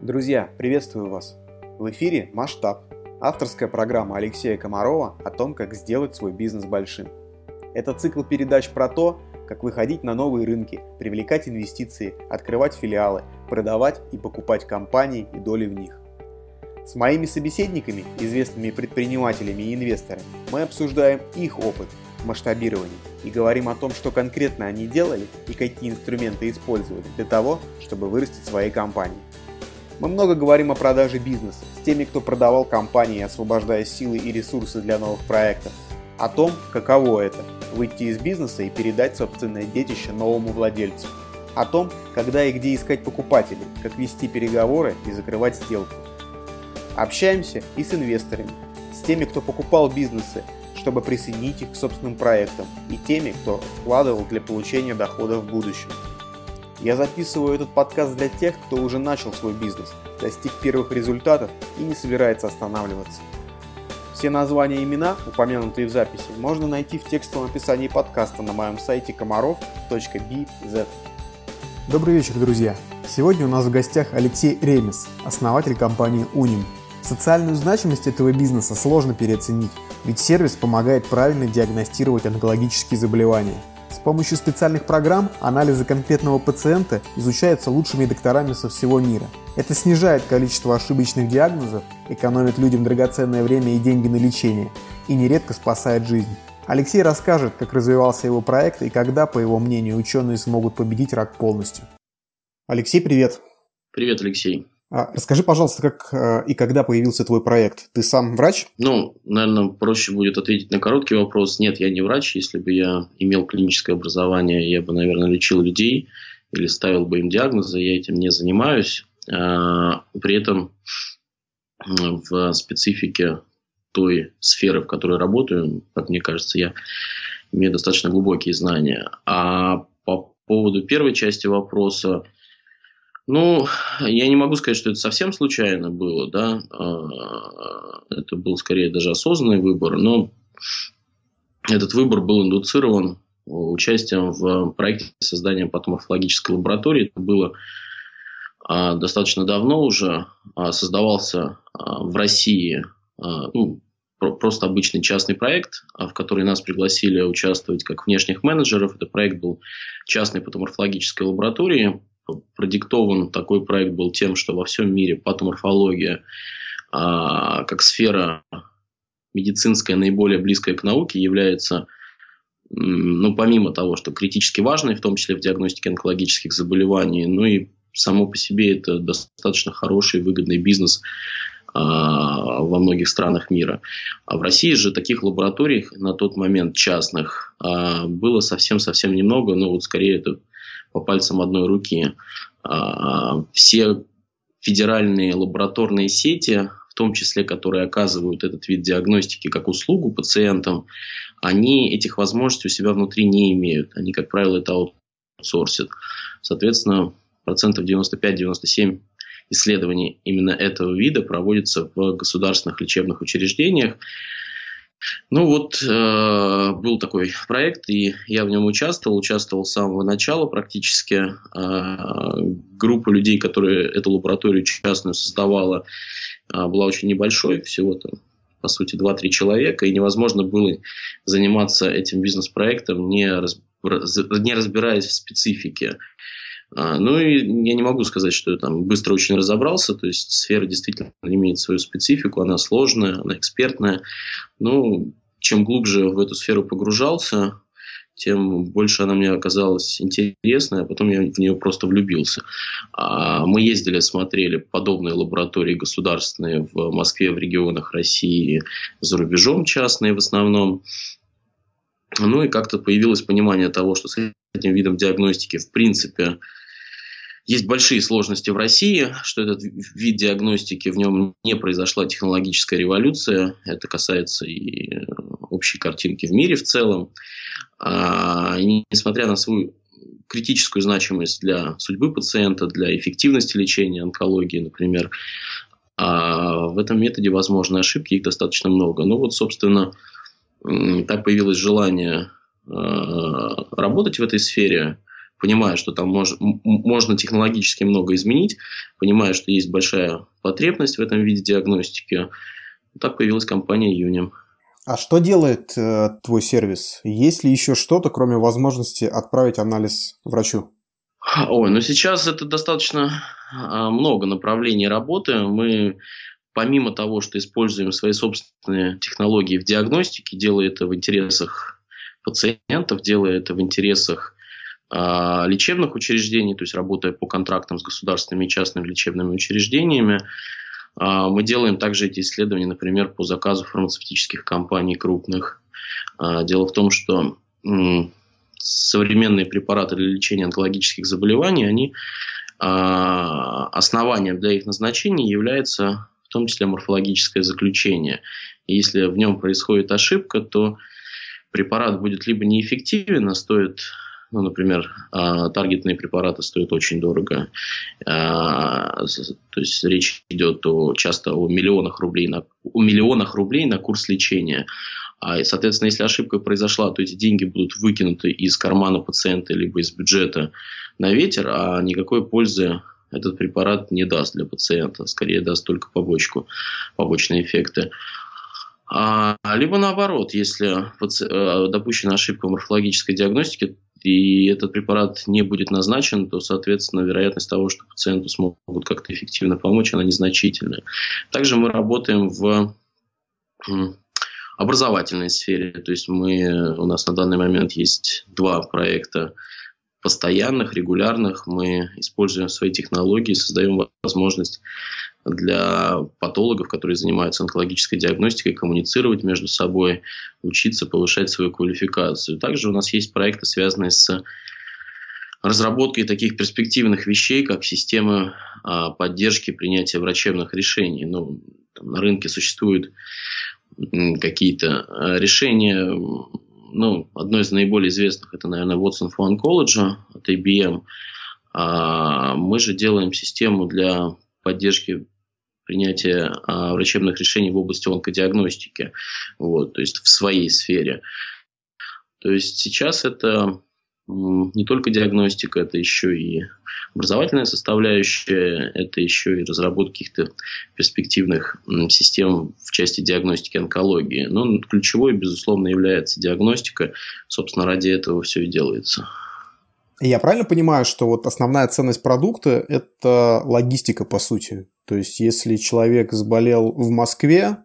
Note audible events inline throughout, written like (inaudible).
Друзья, приветствую вас! В эфире «Масштаб» – авторская программа Алексея Комарова о том, как сделать свой бизнес большим. Это цикл передач про то, как выходить на новые рынки, привлекать инвестиции, открывать филиалы, продавать и покупать компании и доли в них. С моими собеседниками, известными предпринимателями и инвесторами, мы обсуждаем их опыт масштабирования и говорим о том, что конкретно они делали и какие инструменты использовали для того, чтобы вырастить свои компании. Мы много говорим о продаже бизнеса с теми, кто продавал компании, освобождая силы и ресурсы для новых проектов. О том, каково это – выйти из бизнеса и передать собственное детище новому владельцу. О том, когда и где искать покупателей, как вести переговоры и закрывать сделку. Общаемся и с инвесторами, с теми, кто покупал бизнесы, чтобы присоединить их к собственным проектам, и теми, кто вкладывал для получения дохода в будущем. Я записываю этот подкаст для тех, кто уже начал свой бизнес, достиг первых результатов и не собирается останавливаться. Все названия и имена, упомянутые в записи, можно найти в текстовом описании подкаста на моем сайте комаров.bz. Добрый вечер, друзья! Сегодня у нас в гостях Алексей Ремес, основатель компании Уним. Социальную значимость этого бизнеса сложно переоценить, ведь сервис помогает правильно диагностировать онкологические заболевания – с помощью специальных программ анализы конкретного пациента изучаются лучшими докторами со всего мира. Это снижает количество ошибочных диагнозов, экономит людям драгоценное время и деньги на лечение и нередко спасает жизнь. Алексей расскажет, как развивался его проект и когда, по его мнению, ученые смогут победить рак полностью. Алексей, привет! Привет, Алексей. А, расскажи, пожалуйста, как э, и когда появился твой проект? Ты сам врач? Ну, наверное, проще будет ответить на короткий вопрос. Нет, я не врач. Если бы я имел клиническое образование, я бы, наверное, лечил людей или ставил бы им диагнозы. Я этим не занимаюсь. А, при этом в специфике той сферы, в которой работаю, как мне кажется, я имею достаточно глубокие знания. А по поводу первой части вопроса, ну, я не могу сказать, что это совсем случайно было, да. А, это был скорее даже осознанный выбор, но этот выбор был индуцирован участием в проекте создания патоморфологической лаборатории. Это было а, достаточно давно уже. А, создавался в России ну, просто обычный частный проект, в который нас пригласили участвовать как внешних менеджеров. Это проект был частной патоморфологической лаборатории продиктован такой проект был тем, что во всем мире патоморфология а, как сфера медицинская наиболее близкая к науке является, ну, помимо того, что критически важной, в том числе в диагностике онкологических заболеваний, ну и само по себе это достаточно хороший, выгодный бизнес а, во многих странах мира. А в России же таких лабораторий на тот момент частных а, было совсем-совсем немного, но вот скорее это по пальцам одной руки. А, все федеральные лабораторные сети, в том числе, которые оказывают этот вид диагностики как услугу пациентам, они этих возможностей у себя внутри не имеют. Они, как правило, это аутсорсят. Соответственно, процентов 95-97 исследований именно этого вида проводятся в государственных лечебных учреждениях. Ну вот, э, был такой проект, и я в нем участвовал, участвовал с самого начала практически. Э, группа людей, которые эту лабораторию частную создавала, э, была очень небольшой, всего там по сути, 2-3 человека, и невозможно было заниматься этим бизнес-проектом, не, раз, не разбираясь в специфике ну и я не могу сказать, что я там быстро очень разобрался, то есть сфера действительно имеет свою специфику, она сложная, она экспертная. Ну, чем глубже в эту сферу погружался, тем больше она мне оказалась интересной, а потом я в нее просто влюбился. А мы ездили, смотрели подобные лаборатории государственные в Москве, в регионах России, за рубежом частные в основном. Ну и как-то появилось понимание того, что с этим видом диагностики в принципе есть большие сложности в России, что этот вид диагностики, в нем не произошла технологическая революция. Это касается и общей картинки в мире в целом. А, и несмотря на свою критическую значимость для судьбы пациента, для эффективности лечения онкологии, например, а в этом методе возможны ошибки, их достаточно много. Ну вот, собственно, так появилось желание а, работать в этой сфере – понимая, что там мож, можно технологически много изменить, понимая, что есть большая потребность в этом виде диагностики, так появилась компания Union. А что делает э, твой сервис? Есть ли еще что-то, кроме возможности отправить анализ врачу? Ой, ну сейчас это достаточно а, много направлений работы. Мы помимо того, что используем свои собственные технологии в диагностике, делая это в интересах пациентов, делая это в интересах лечебных учреждений, то есть работая по контрактам с государственными и частными лечебными учреждениями, э, мы делаем также эти исследования, например, по заказу фармацевтических компаний крупных. Э, дело в том, что современные препараты для лечения онкологических заболеваний, они основанием для их назначения является в том числе морфологическое заключение. И если в нем происходит ошибка, то препарат будет либо неэффективен, а стоит, ну, например, а, таргетные препараты стоят очень дорого. А, то есть речь идет о, часто о миллионах рублей на, о миллионах рублей на курс лечения. А, и, соответственно, если ошибка произошла, то эти деньги будут выкинуты из кармана пациента либо из бюджета на ветер, а никакой пользы этот препарат не даст для пациента, скорее даст только побочку, побочные эффекты. А, либо наоборот, если э, допущена ошибка морфологической диагностике, и этот препарат не будет назначен, то, соответственно, вероятность того, что пациенту смогут как-то эффективно помочь, она незначительная. Также мы работаем в образовательной сфере. То есть мы, у нас на данный момент есть два проекта постоянных, регулярных. Мы используем свои технологии, создаем возможность для патологов, которые занимаются онкологической диагностикой, коммуницировать между собой, учиться, повышать свою квалификацию. Также у нас есть проекты, связанные с разработкой таких перспективных вещей, как система а, поддержки принятия врачебных решений. Ну, там, на рынке существуют какие-то а, решения ну, одно из наиболее известных, это, наверное, Watson for Oncology от IBM. А мы же делаем систему для поддержки принятия а, врачебных решений в области онкодиагностики, вот, то есть в своей сфере. То есть сейчас это не только диагностика, это еще и образовательная составляющая, это еще и разработка каких-то перспективных систем в части диагностики онкологии. Но ключевой, безусловно, является диагностика. Собственно, ради этого все и делается. Я правильно понимаю, что вот основная ценность продукта – это логистика, по сути? То есть, если человек заболел в Москве,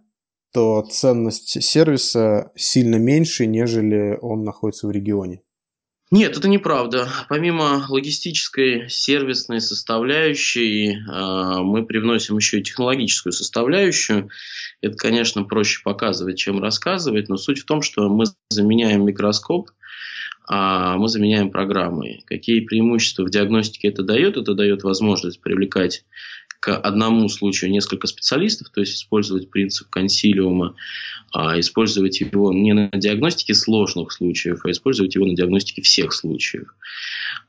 то ценность сервиса сильно меньше, нежели он находится в регионе. Нет, это неправда. Помимо логистической, сервисной составляющей, а, мы привносим еще и технологическую составляющую. Это, конечно, проще показывать, чем рассказывать, но суть в том, что мы заменяем микроскоп, мы заменяем программой. Какие преимущества в диагностике это дает? Это дает возможность привлекать к одному случаю несколько специалистов, то есть использовать принцип консилиума, а использовать его не на диагностике сложных случаев, а использовать его на диагностике всех случаев.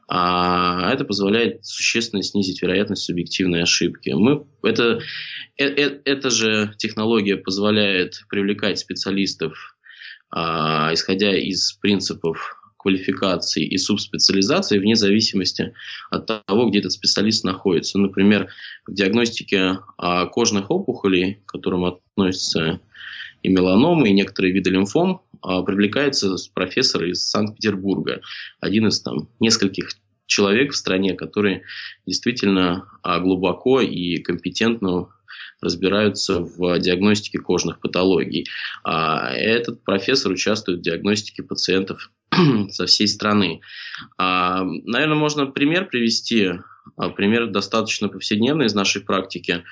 А это позволяет существенно снизить вероятность субъективной ошибки. Мы, это, э, э, эта же технология позволяет привлекать специалистов, а, исходя из принципов квалификации и субспециализации вне зависимости от того, где этот специалист находится. Например, в диагностике а, кожных опухолей, к которым относятся и меланомы, и некоторые виды лимфом, а, привлекается профессор из Санкт-Петербурга, один из там нескольких человек в стране, которые действительно а, глубоко и компетентно разбираются в диагностике кожных патологий. Этот профессор участвует в диагностике пациентов (clears throat) со всей страны. А, наверное, можно пример привести. А, пример достаточно повседневный из нашей практики,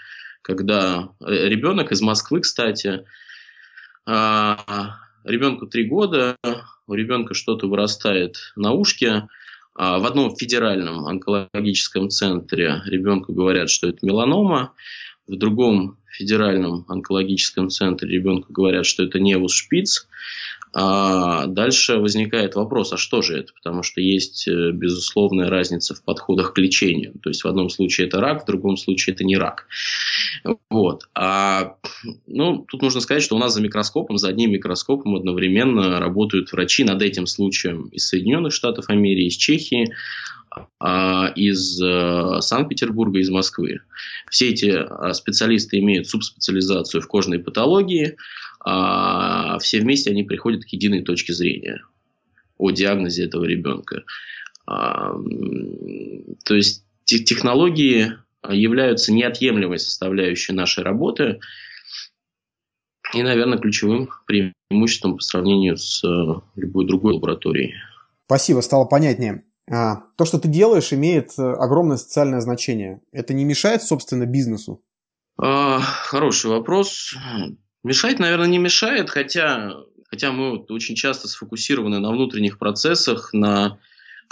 когда э, ребенок из Москвы, кстати, а, ребенку три года, у ребенка что-то вырастает на ушке, в одном федеральном онкологическом центре ребенку говорят, что это меланома, в другом федеральном онкологическом центре ребенку говорят, что это невус шпиц, А дальше возникает вопрос, а что же это? Потому что есть э, безусловная разница в подходах к лечению. То есть в одном случае это рак, в другом случае это не рак. Вот. А, ну, тут нужно сказать, что у нас за микроскопом, за одним микроскопом одновременно работают врачи над этим случаем из Соединенных Штатов Америки, из Чехии, а, из э, Санкт-Петербурга, из Москвы. Все эти а, специалисты имеют субспециализацию в кожной патологии, а все вместе они приходят к единой точке зрения о диагнозе этого ребенка. А, то есть технологии являются неотъемлемой составляющей нашей работы и, наверное, ключевым преимуществом по сравнению с э, любой другой лабораторией. Спасибо, стало понятнее. А, то, что ты делаешь, имеет э, огромное социальное значение. Это не мешает, собственно, бизнесу? А, хороший вопрос. Мешать, наверное, не мешает, хотя, хотя мы вот очень часто сфокусированы на внутренних процессах, на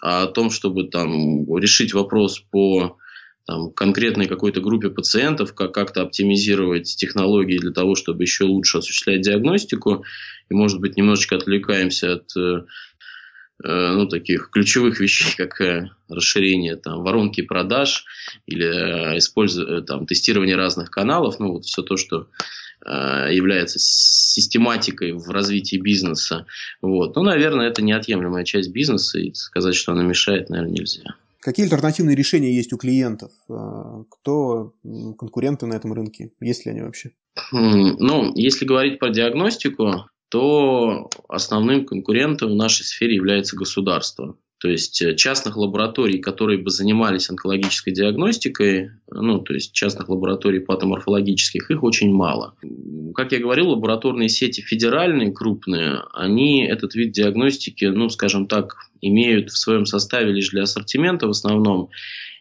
а, том, чтобы там, решить вопрос по там, конкретной какой-то группе пациентов, как как-то оптимизировать технологии для того, чтобы еще лучше осуществлять диагностику. И, может быть, немножечко отвлекаемся от э, э ну, таких ключевых вещей, как э, расширение там, воронки продаж или э, использование, там, тестирование разных каналов. Ну, вот все то, что является систематикой в развитии бизнеса. Вот. Ну, наверное, это неотъемлемая часть бизнеса, и сказать, что она мешает, наверное, нельзя. Какие альтернативные решения есть у клиентов? Э, кто конкуренты на этом рынке? Есть ли они вообще? Хм, ну, если говорить про диагностику, то основным конкурентом в нашей сфере является государство. То есть э, частных лабораторий, которые бы занимались онкологической диагностикой, ну, то есть частных лабораторий патоморфологических, их очень мало. Как я говорил, лабораторные сети федеральные, крупные, они этот вид диагностики, ну, скажем так, имеют в своем составе лишь для ассортимента в основном.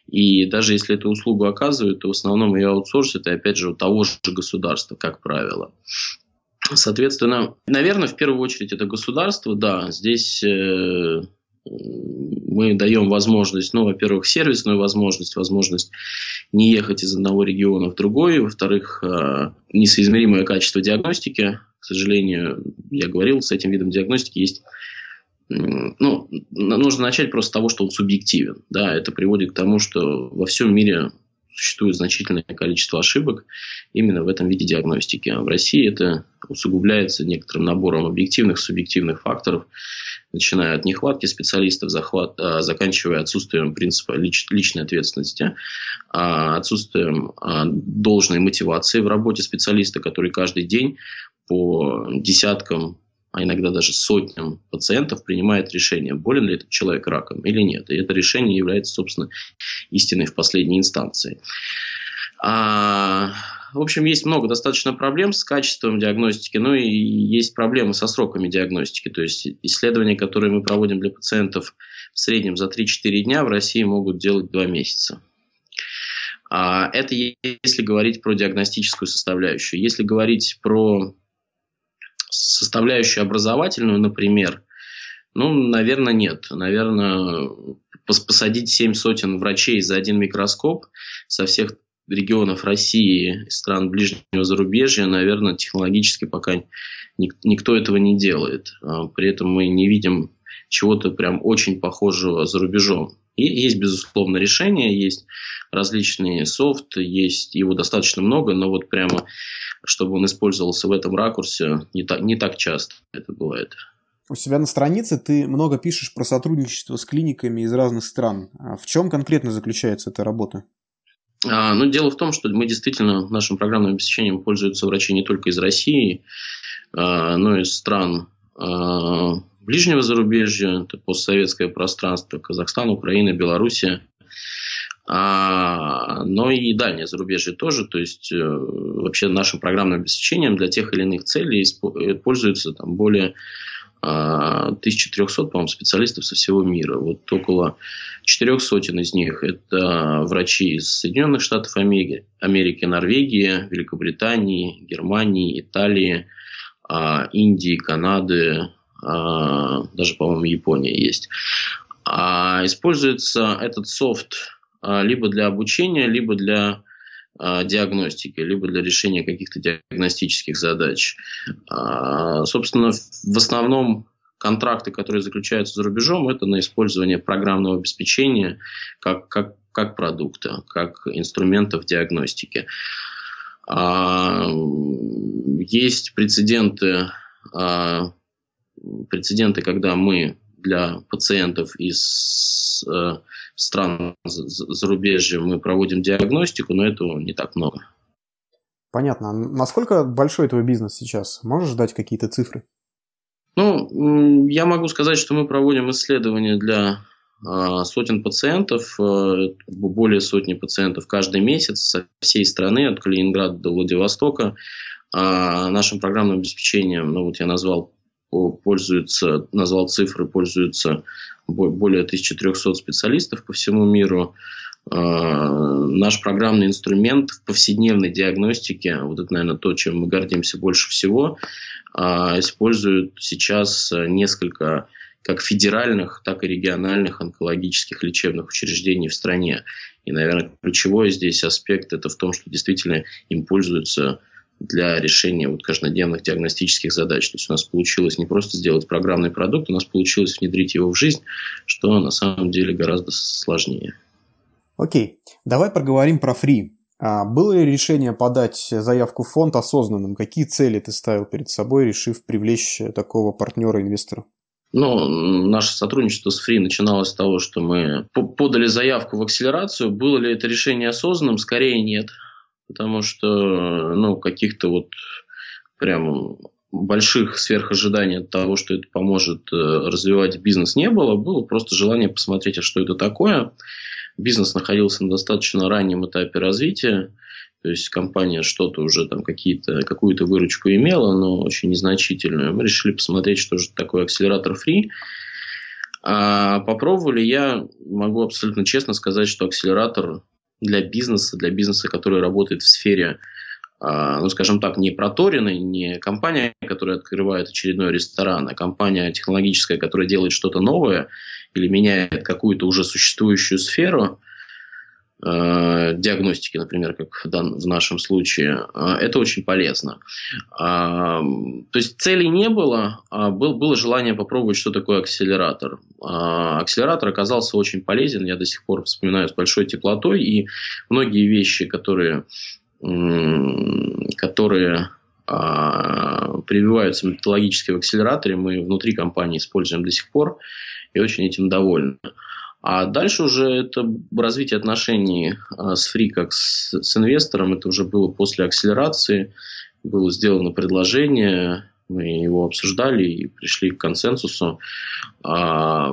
И даже если эту услугу оказывают, то в основном ее аутсорсят, и опять же у того же государства, как правило. Соответственно, наверное, в первую очередь это государство, да, здесь э, мы даем возможность, ну, во-первых, сервисную возможность, возможность не ехать из одного региона в другой, во-вторых, э, несоизмеримое качество диагностики. К сожалению, я говорил, с этим видом диагностики есть ну, нужно начать просто с того, что он субъективен. Да, это приводит к тому, что во всем мире существует значительное количество ошибок именно в этом виде диагностики. А в России это усугубляется некоторым набором объективных, субъективных факторов, начиная от нехватки специалистов, захват, а, заканчивая отсутствием принципа лич, личной ответственности, а, отсутствием а, должной мотивации в работе специалиста, который каждый день по десяткам а иногда даже сотням пациентов принимает решение, болен ли этот человек раком или нет. И это решение является, собственно, истиной в последней инстанции. В общем, есть много достаточно проблем с качеством диагностики, ну и есть проблемы со сроками диагностики. То есть исследования, которые мы проводим для пациентов в среднем за 3-4 дня, в России могут делать 2 месяца. А, это если говорить про диагностическую составляющую. Если говорить про составляющую образовательную, например, ну, наверное, нет. Наверное, посадить семь сотен врачей за один микроскоп со всех регионов России, стран ближнего зарубежья, наверное, технологически пока никто этого не делает. А, при этом мы не видим чего-то прям очень похожего за рубежом. И есть, безусловно, решения, есть различные софт, есть его достаточно много, но вот прямо чтобы он использовался в этом ракурсе, не так, не так часто это бывает. У себя на странице ты много пишешь про сотрудничество с клиниками из разных стран. А в чем конкретно заключается эта работа? А, ну, дело в том, что мы действительно нашим программным обеспечением пользуются врачи не только из России, а, но и из стран а, ближнего зарубежья, это постсоветское пространство, Казахстан, Украина, Белоруссия. Но и дальнее зарубежье тоже, то есть э, вообще нашим программным обеспечением для тех или иных целей э, пользуются там более 1300, а, по-моему, специалистов со всего мира. Вот около четырех сотен из них это врачи из Соединенных Штатов Америки, Америки Норвегии, Великобритании, Германии, Италии, а, Индии, Канады, а, даже, по-моему, Япония есть. А используется этот софт либо для обучения, либо для диагностики, либо для решения каких-то диагностических задач. А, собственно, в основном контракты, которые заключаются за рубежом, это на использование программного обеспечения как, как, как продукта, как инструментов диагностики. А, есть прецеденты, прецеденты, когда мы для пациентов из э, стран зарубежья мы проводим диагностику, но этого не так много. Понятно. Насколько большой твой бизнес сейчас? Можешь дать какие-то цифры? Ну, я могу сказать, что мы проводим исследования для э, сотен пациентов, э, более сотни пациентов каждый месяц со всей страны, от Калининграда до Владивостока. А нашим программным обеспечением, ну вот я назвал пользуются, назвал цифры, пользуются более 1300 специалистов по всему миру. А, наш программный инструмент в повседневной диагностике, вот это, наверное, то, чем мы гордимся больше всего, а, используют сейчас несколько как федеральных, так и региональных онкологических лечебных учреждений в стране. И, наверное, ключевой здесь аспект это в том, что действительно им пользуются для решения вот каждодневных диагностических задач. То есть у нас получилось не просто сделать программный продукт, у нас получилось внедрить его в жизнь, что на самом деле гораздо сложнее. Окей, давай поговорим про фри. А было ли решение подать заявку в фонд осознанным? Какие цели ты ставил перед собой, решив привлечь такого партнера-инвестора? Ну, наше сотрудничество с Free начиналось с того, что мы подали заявку в акселерацию. Было ли это решение осознанным? Скорее нет потому что, ну, каких-то вот прям больших сверхожиданий от того, что это поможет э, развивать бизнес, не было. Было просто желание посмотреть, а что это такое. Бизнес находился на достаточно раннем этапе развития. То есть компания что-то уже там какие-то, какую-то выручку имела, но очень незначительную. Мы решили посмотреть, что же такое акселератор Free. А попробовали я, могу абсолютно честно сказать, что акселератор для бизнеса, для бизнеса, который работает в сфере, а, ну, скажем так, не проторенной, не компания, которая открывает очередной ресторан, а компания технологическая, которая делает что-то новое или меняет какую-то уже существующую сферу – диагностики, например, как в, дан, в нашем случае, э, это очень полезно. А, то есть целей не было, а был, было желание попробовать, что такое акселератор. А, акселератор оказался очень полезен, я до сих пор вспоминаю с большой теплотой, и многие вещи, которые, которые а, прививаются методологически в акселераторе, мы внутри компании используем до сих пор и очень этим довольны. А дальше уже это развитие отношений а, с Фри как с, с инвестором. Это уже было после акселерации. Было сделано предложение, мы его обсуждали и пришли к консенсусу. А,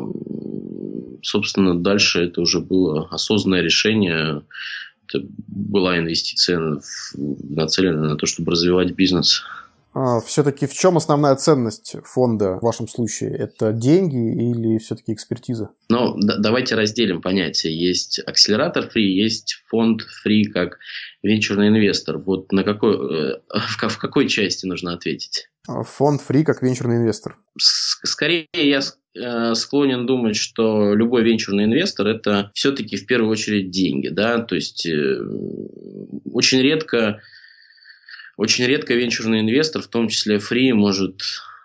собственно, дальше это уже было осознанное решение. Это была инвестиция нацеленная на то, чтобы развивать бизнес. А, все-таки в чем основная ценность фонда в вашем случае? Это деньги или все-таки экспертиза? Ну, да, давайте разделим понятия. Есть акселератор фри, есть фонд фри как венчурный инвестор. Вот на какой, э, (laughs) в, в какой части нужно ответить? А, фонд фри как венчурный инвестор. Скорее я э, склонен думать, что любой венчурный инвестор это все-таки в первую очередь деньги, да, то есть э, очень редко очень редко венчурный инвестор, в том числе фри, может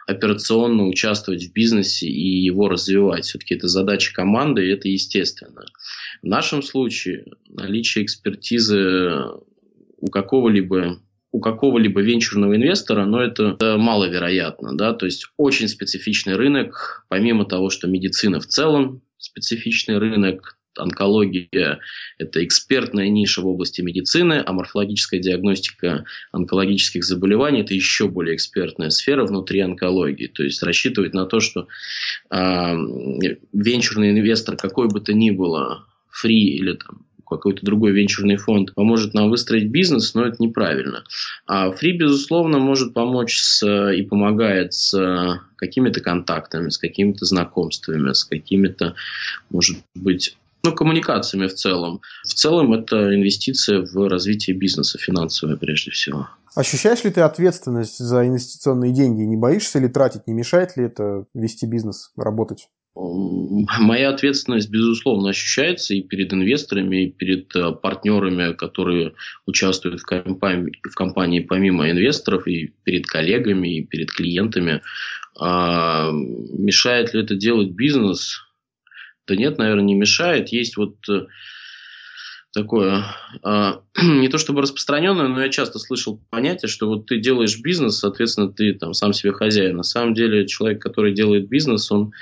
операционно участвовать в бизнесе и его развивать. Все-таки это задача команды, и это естественно. В нашем случае наличие экспертизы у какого-либо у какого-либо венчурного инвестора, но это, это маловероятно. Да? То есть очень специфичный рынок, помимо того, что медицина в целом специфичный рынок, онкология – это экспертная ниша в области медицины, а морфологическая диагностика онкологических заболеваний – это еще более экспертная сфера внутри онкологии. То есть рассчитывать на то, что э, венчурный инвестор, какой бы то ни было, фри или там, какой-то другой венчурный фонд поможет нам выстроить бизнес, но это неправильно. А фри, безусловно, может помочь с, и помогает с какими-то контактами, с какими-то знакомствами, с какими-то, может быть, ну, коммуникациями в целом. В целом это инвестиция в развитие бизнеса, финансовая прежде всего. Ощущаешь ли ты ответственность за инвестиционные деньги? Не боишься ли тратить? Не мешает ли это вести бизнес, работать? Моя ответственность, безусловно, ощущается и перед инвесторами, и перед э, партнерами, которые участвуют в компании, в компании помимо инвесторов, и перед коллегами, и перед клиентами. А мешает ли это делать бизнес? Да нет, наверное, не мешает. Есть вот э, такое, а, (clears throat) не то чтобы распространенное, но я часто слышал понятие, что вот ты делаешь бизнес, соответственно, ты там сам себе хозяин. На самом деле человек, который делает бизнес, он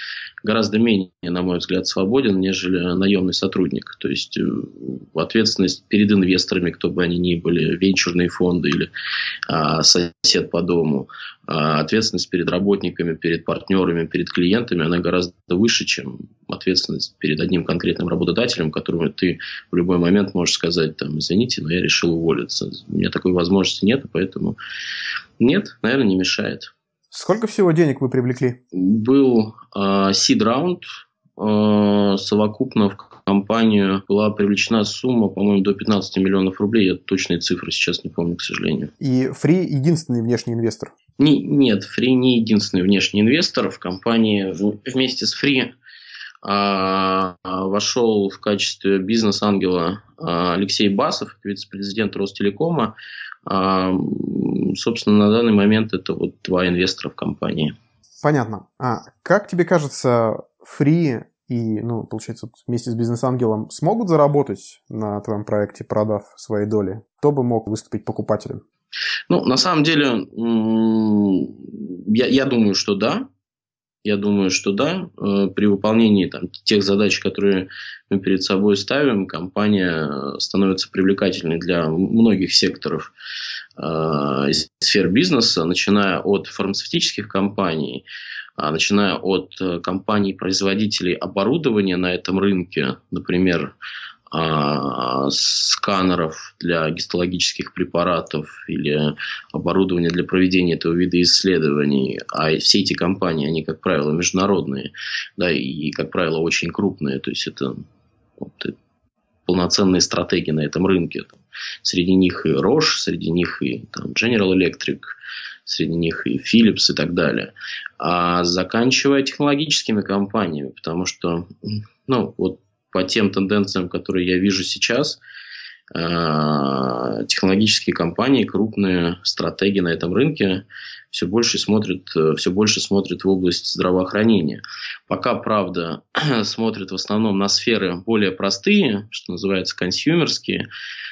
гораздо менее, на мой взгляд, свободен, нежели наемный сотрудник. То есть э, ответственность перед инвесторами, кто бы они ни были, венчурные фонды или а, сосед по дому, а ответственность перед работниками, перед партнерами, перед клиентами, она гораздо выше, чем ответственность перед одним конкретным работодателем, которому ты в любой момент можешь сказать, там, извините, но я решил уволиться. У меня такой возможности нет, поэтому нет, наверное, не мешает. Сколько всего денег вы привлекли? Был э, seed раунд, э, совокупно в компанию была привлечена сумма, по-моему, до 15 миллионов рублей. Я точные цифры сейчас не помню, к сожалению. И Free единственный внешний инвестор? Не, нет, Free не единственный внешний инвестор. В компании вместе с Free а, вошел в качестве бизнес-ангела а, Алексей Басов, вице-президент Ростелекома. А, собственно, на данный момент это вот два инвестора в компании. Понятно. А как тебе кажется, Free и, ну, получается, вместе с бизнес-ангелом смогут заработать на твоем проекте, продав свои доли? Кто бы мог выступить покупателем? Ну, на самом деле, я, я думаю, что да. Я думаю, что да. Э, при выполнении там, тех задач, которые мы перед собой ставим, компания становится привлекательной для многих секторов э, сфер бизнеса, начиная от фармацевтических компаний, а, начиная от э, компаний-производителей оборудования на этом рынке, например, сканеров для гистологических препаратов или оборудования для проведения этого вида исследований. А все эти компании, они, как правило, международные, да, и, как правило, очень крупные. То есть это вот, полноценные стратегии на этом рынке. Среди них и Roche, среди них и там, General Electric, среди них и Philips и так далее. А заканчивая технологическими компаниями, потому что, ну, вот по тем тенденциям, которые я вижу сейчас, э, технологические компании, крупные стратегии на этом рынке все больше смотрят, э, все больше смотрят в область здравоохранения. Пока, правда, (clears throat) смотрят в основном на сферы более простые, что называется консюмерские,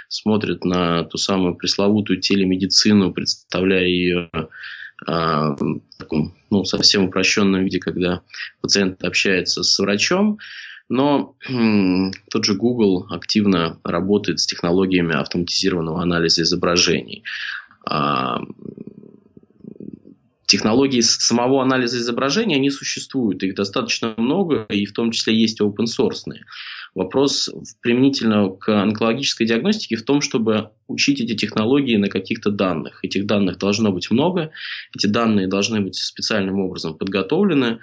смотрят на ту самую пресловутую телемедицину, представляя ее а, в таком, ну, совсем упрощенном виде, когда пациент общается с врачом. Но (clears throat) тот же Google активно работает с технологиями автоматизированного анализа изображений. А, технологии самого анализа изображения, они существуют, их достаточно много, и в том числе есть open source. Вопрос применительно к онкологической диагностике в том, чтобы учить эти технологии на каких-то данных. Этих данных должно быть много, эти данные должны быть специальным образом подготовлены,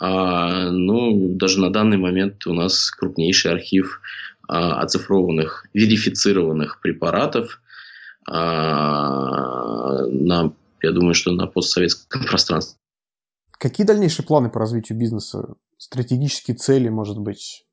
а, ну, даже на данный момент у нас крупнейший архив а, оцифрованных, верифицированных препаратов а, на, я думаю, что на постсоветском пространстве. Какие дальнейшие планы по развитию бизнеса? Стратегические цели, может быть?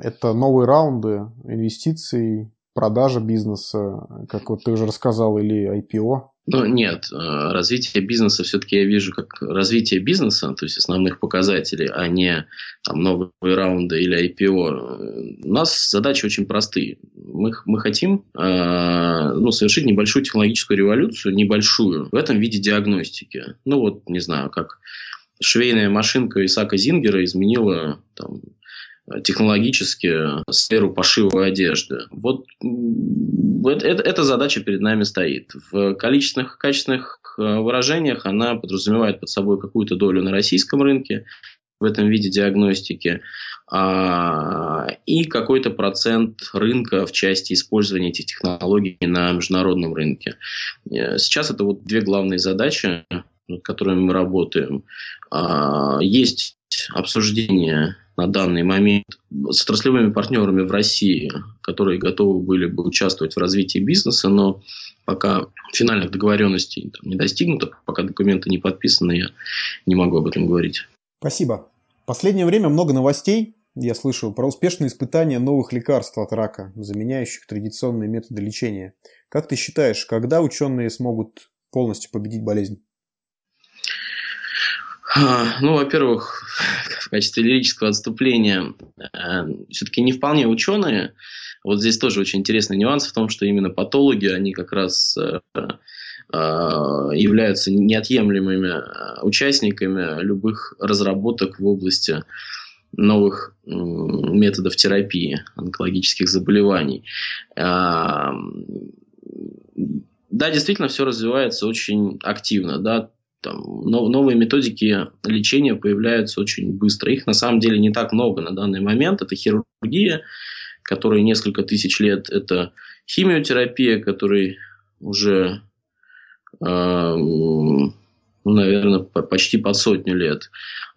Это новые раунды инвестиций, продажа бизнеса, как вот ты уже рассказал, или IPO? Ну, нет, э, развитие бизнеса все-таки я вижу как развитие бизнеса, то есть основных показателей, а не там, новые раунды или IPO. У нас задачи очень простые. Мы, мы хотим э, ну, совершить небольшую технологическую революцию, небольшую, в этом виде диагностики. Ну, вот, не знаю, как швейная машинка Исака Зингера изменила там, технологически сферу пошива одежды. Вот это, эта задача перед нами стоит. В количественных, качественных э, выражениях она подразумевает под собой какую-то долю на российском рынке в этом виде диагностики а, и какой-то процент рынка в части использования этих технологий на международном рынке. Э, сейчас это вот две главные задачи, над которыми мы работаем. А, есть обсуждение на данный момент с отраслевыми партнерами в России, которые готовы были бы участвовать в развитии бизнеса, но пока финальных договоренностей не достигнуто, пока документы не подписаны, я не могу об этом говорить. Спасибо. последнее время много новостей, я слышу, про успешные испытания новых лекарств от рака, заменяющих традиционные методы лечения. Как ты считаешь, когда ученые смогут полностью победить болезнь? А, ну, во-первых, в качестве лирического отступления, э, все-таки не вполне ученые. Вот здесь тоже очень интересный нюанс в том, что именно патологи, они как раз э, э, являются неотъемлемыми участниками любых разработок в области новых методов терапии онкологических заболеваний. Да, действительно, все развивается очень активно. Да, там, новые методики лечения появляются очень быстро. Их на самом деле не так много на данный момент. Это хирургия, которая несколько тысяч лет. Это химиотерапия, которой уже, э, ну, наверное, почти под сотню лет.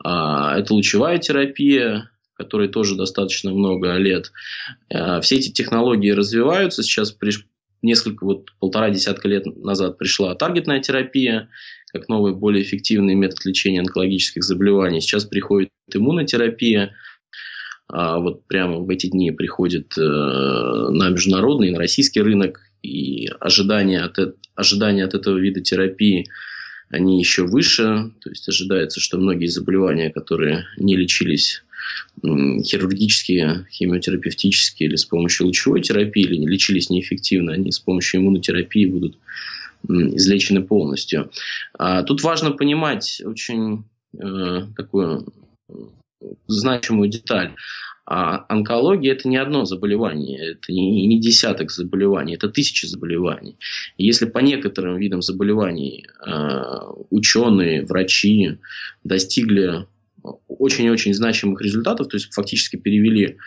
А, это лучевая терапия, которой тоже достаточно много лет. А, все эти технологии развиваются. Сейчас приш... несколько, вот полтора десятка лет назад пришла таргетная терапия, как новый, более эффективный метод лечения онкологических заболеваний. Сейчас приходит иммунотерапия, а вот прямо в эти дни приходит э, на международный, на российский рынок, и ожидания от, ожидания от этого вида терапии они еще выше, то есть ожидается, что многие заболевания, которые не лечились хирургические, химиотерапевтические или с помощью лучевой терапии, или лечились неэффективно, они с помощью иммунотерапии будут излечены полностью. А тут важно понимать очень э, такую значимую деталь. А онкология это не одно заболевание, это не, не десяток заболеваний, это тысячи заболеваний. И если по некоторым видам заболеваний э, ученые, врачи достигли очень-очень значимых результатов, то есть фактически перевели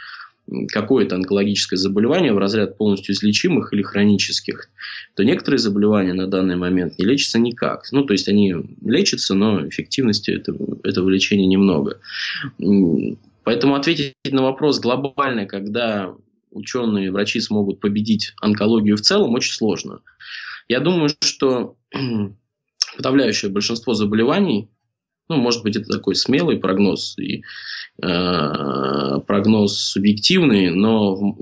какое-то онкологическое заболевание в разряд полностью излечимых или хронических, то некоторые заболевания на данный момент не лечатся никак. Ну, то есть они лечатся, но эффективности этого, этого лечения немного. Поэтому ответить на вопрос глобально, когда ученые, врачи смогут победить онкологию в целом, очень сложно. Я думаю, что (clears throat) подавляющее большинство заболеваний ну, может быть, это такой смелый прогноз и э, прогноз субъективный, но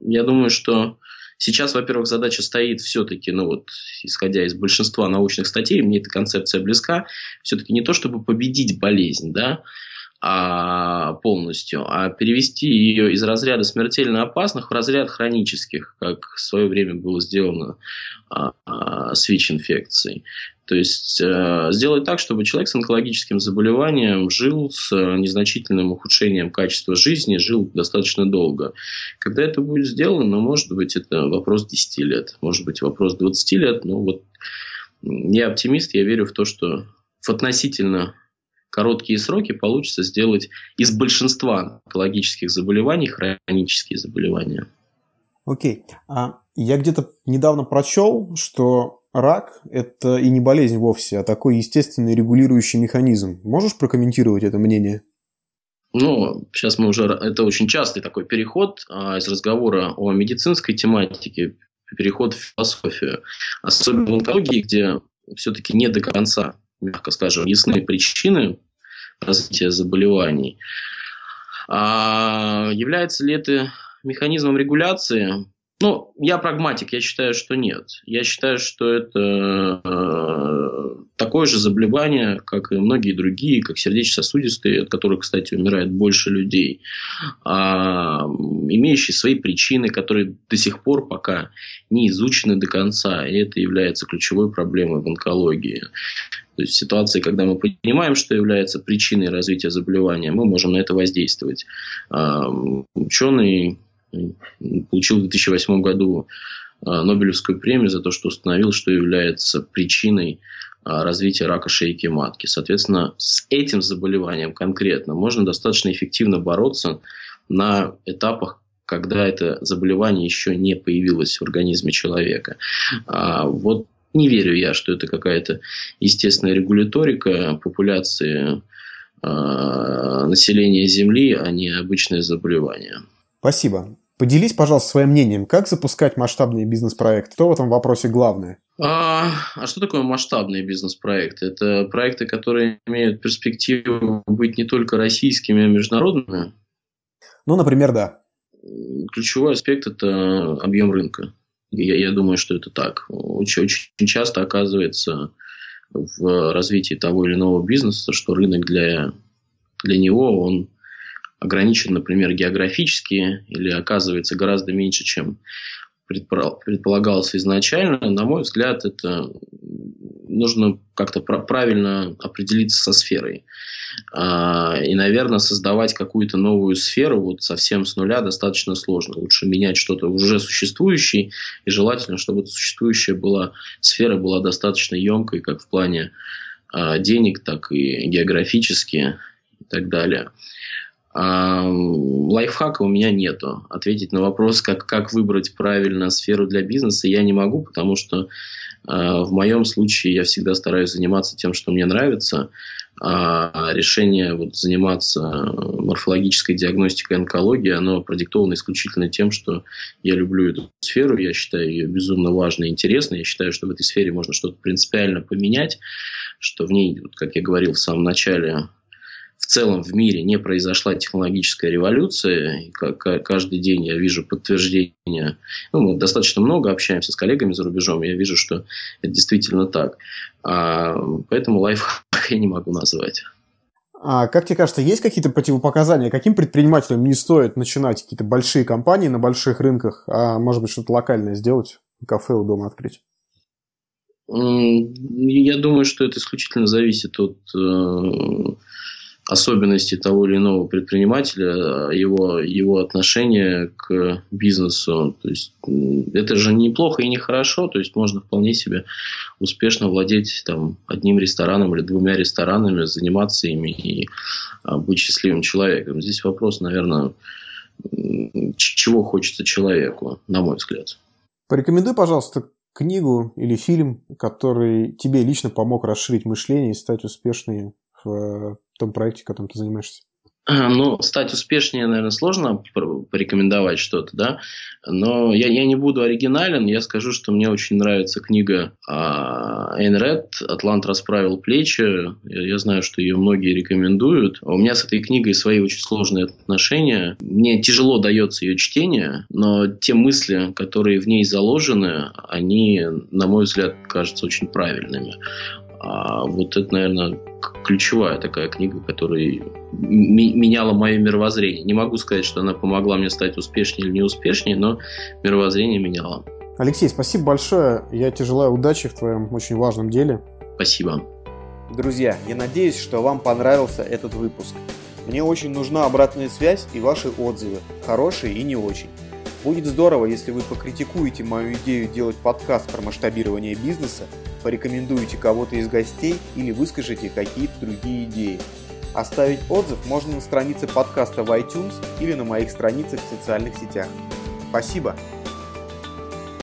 я думаю, что сейчас, во-первых, задача стоит все-таки, ну вот, исходя из большинства научных статей, мне эта концепция близка, все-таки не то, чтобы победить болезнь, да, а, полностью, а перевести ее из разряда смертельно опасных в разряд хронических, как в свое время было сделано а, а, с ВИЧ-инфекцией. То есть э, сделать так, чтобы человек с онкологическим заболеванием жил с незначительным ухудшением качества жизни, жил достаточно долго. Когда это будет сделано, ну, может быть, это вопрос 10 лет, может быть, вопрос 20 лет, но вот я оптимист, я верю в то, что в относительно короткие сроки получится сделать из большинства онкологических заболеваний хронические заболевания. Окей. Okay. А я где-то недавно прочел, что рак – это и не болезнь вовсе, а такой естественный регулирующий механизм. Можешь прокомментировать это мнение? Ну, сейчас мы уже... Это очень частый такой переход а, из разговора о медицинской тематике, переход в философию. Особенно в онкологии, где все-таки не до конца мягко скажем, ясны причины развития заболеваний. А является ли это механизмом регуляции? Ну, я прагматик, я считаю, что нет. Я считаю, что это э, такое же заболевание, как и многие другие, как сердечно-сосудистые, от которых, кстати, умирает больше людей, а, имеющие свои причины, которые до сих пор пока не изучены до конца, и это является ключевой проблемой в онкологии. То есть в ситуации, когда мы понимаем, что является причиной развития заболевания, мы можем на это воздействовать. А, ученый получил в 2008 году а, Нобелевскую премию за то, что установил, что является причиной а, развития рака шейки матки. Соответственно, с этим заболеванием конкретно можно достаточно эффективно бороться на этапах, когда это заболевание еще не появилось в организме человека. Вот не верю я, что это какая-то естественная регуляторика популяции э, населения Земли, а не обычное заболевание. Спасибо. Поделись, пожалуйста, своим мнением, как запускать масштабный бизнес-проект? Что в этом вопросе главное? А, а что такое масштабные бизнес-проекты? Это проекты, которые имеют перспективу быть не только российскими, а международными? Ну, например, да. Ключевой аспект – это объем рынка. Я, я думаю, что это так. Очень, очень часто оказывается в развитии того или иного бизнеса, что рынок для, для него, он ограничен, например, географически или оказывается гораздо меньше, чем предполагалось изначально. На мой взгляд, это нужно как-то правильно определиться со сферой. А, и, наверное, создавать какую-то новую сферу вот совсем с нуля достаточно сложно. Лучше менять что-то уже существующее, и желательно, чтобы существующая была, сфера была достаточно емкой, как в плане а, денег, так и географически и так далее. А, лайфхака у меня нету. Ответить на вопрос, как, как выбрать правильно сферу для бизнеса, я не могу, потому что а, в моем случае я всегда стараюсь заниматься тем, что мне нравится. А решение вот, заниматься морфологической диагностикой онкологии, оно продиктовано исключительно тем, что я люблю эту сферу, я считаю ее безумно важной и интересной, я считаю, что в этой сфере можно что-то принципиально поменять, что в ней, вот, как я говорил в самом начале, в целом в мире не произошла технологическая революция. И каждый день я вижу подтверждение. Ну, мы достаточно много общаемся с коллегами за рубежом, я вижу, что это действительно так. А, поэтому лайфхак (laughs) я не могу назвать. А как тебе кажется, есть какие-то противопоказания? Каким предпринимателям не стоит начинать какие-то большие компании на больших рынках, а может быть что-то локальное сделать, кафе у дома открыть? Я думаю, что это исключительно зависит от э, особенности того или иного предпринимателя, его, его отношение к бизнесу. То есть это же неплохо и не хорошо, то есть можно вполне себе успешно владеть там, одним рестораном или двумя ресторанами, заниматься ими и а, быть счастливым человеком. Здесь вопрос, наверное, чего хочется человеку, на мой взгляд. Порекомендуй, пожалуйста, книгу или фильм, который тебе лично помог расширить мышление и стать успешнее в том проекте, которым ты занимаешься? А, ну, стать успешнее, наверное, сложно порекомендовать что-то, да. Но я, я не буду оригинален, я скажу, что мне очень нравится книга а, Эйн Ред «Атлант расправил плечи». Я, я знаю, что ее многие рекомендуют. У меня с этой книгой свои очень сложные отношения. Мне тяжело дается ее чтение, но те мысли, которые в ней заложены, они, на мой взгляд, кажутся очень правильными. А вот это, наверное, ключевая такая книга, которая меняла мое мировоззрение. Не могу сказать, что она помогла мне стать успешнее или неуспешнее, но мировоззрение меняла. Алексей, спасибо большое. Я тебе желаю удачи в твоем очень важном деле. Спасибо. Друзья, я надеюсь, что вам понравился этот выпуск. Мне очень нужна обратная связь и ваши отзывы, хорошие и не очень. Будет здорово, если вы покритикуете мою идею делать подкаст про масштабирование бизнеса, порекомендуете кого-то из гостей или выскажете какие-то другие идеи. Оставить отзыв можно на странице подкаста в iTunes или на моих страницах в социальных сетях. Спасибо!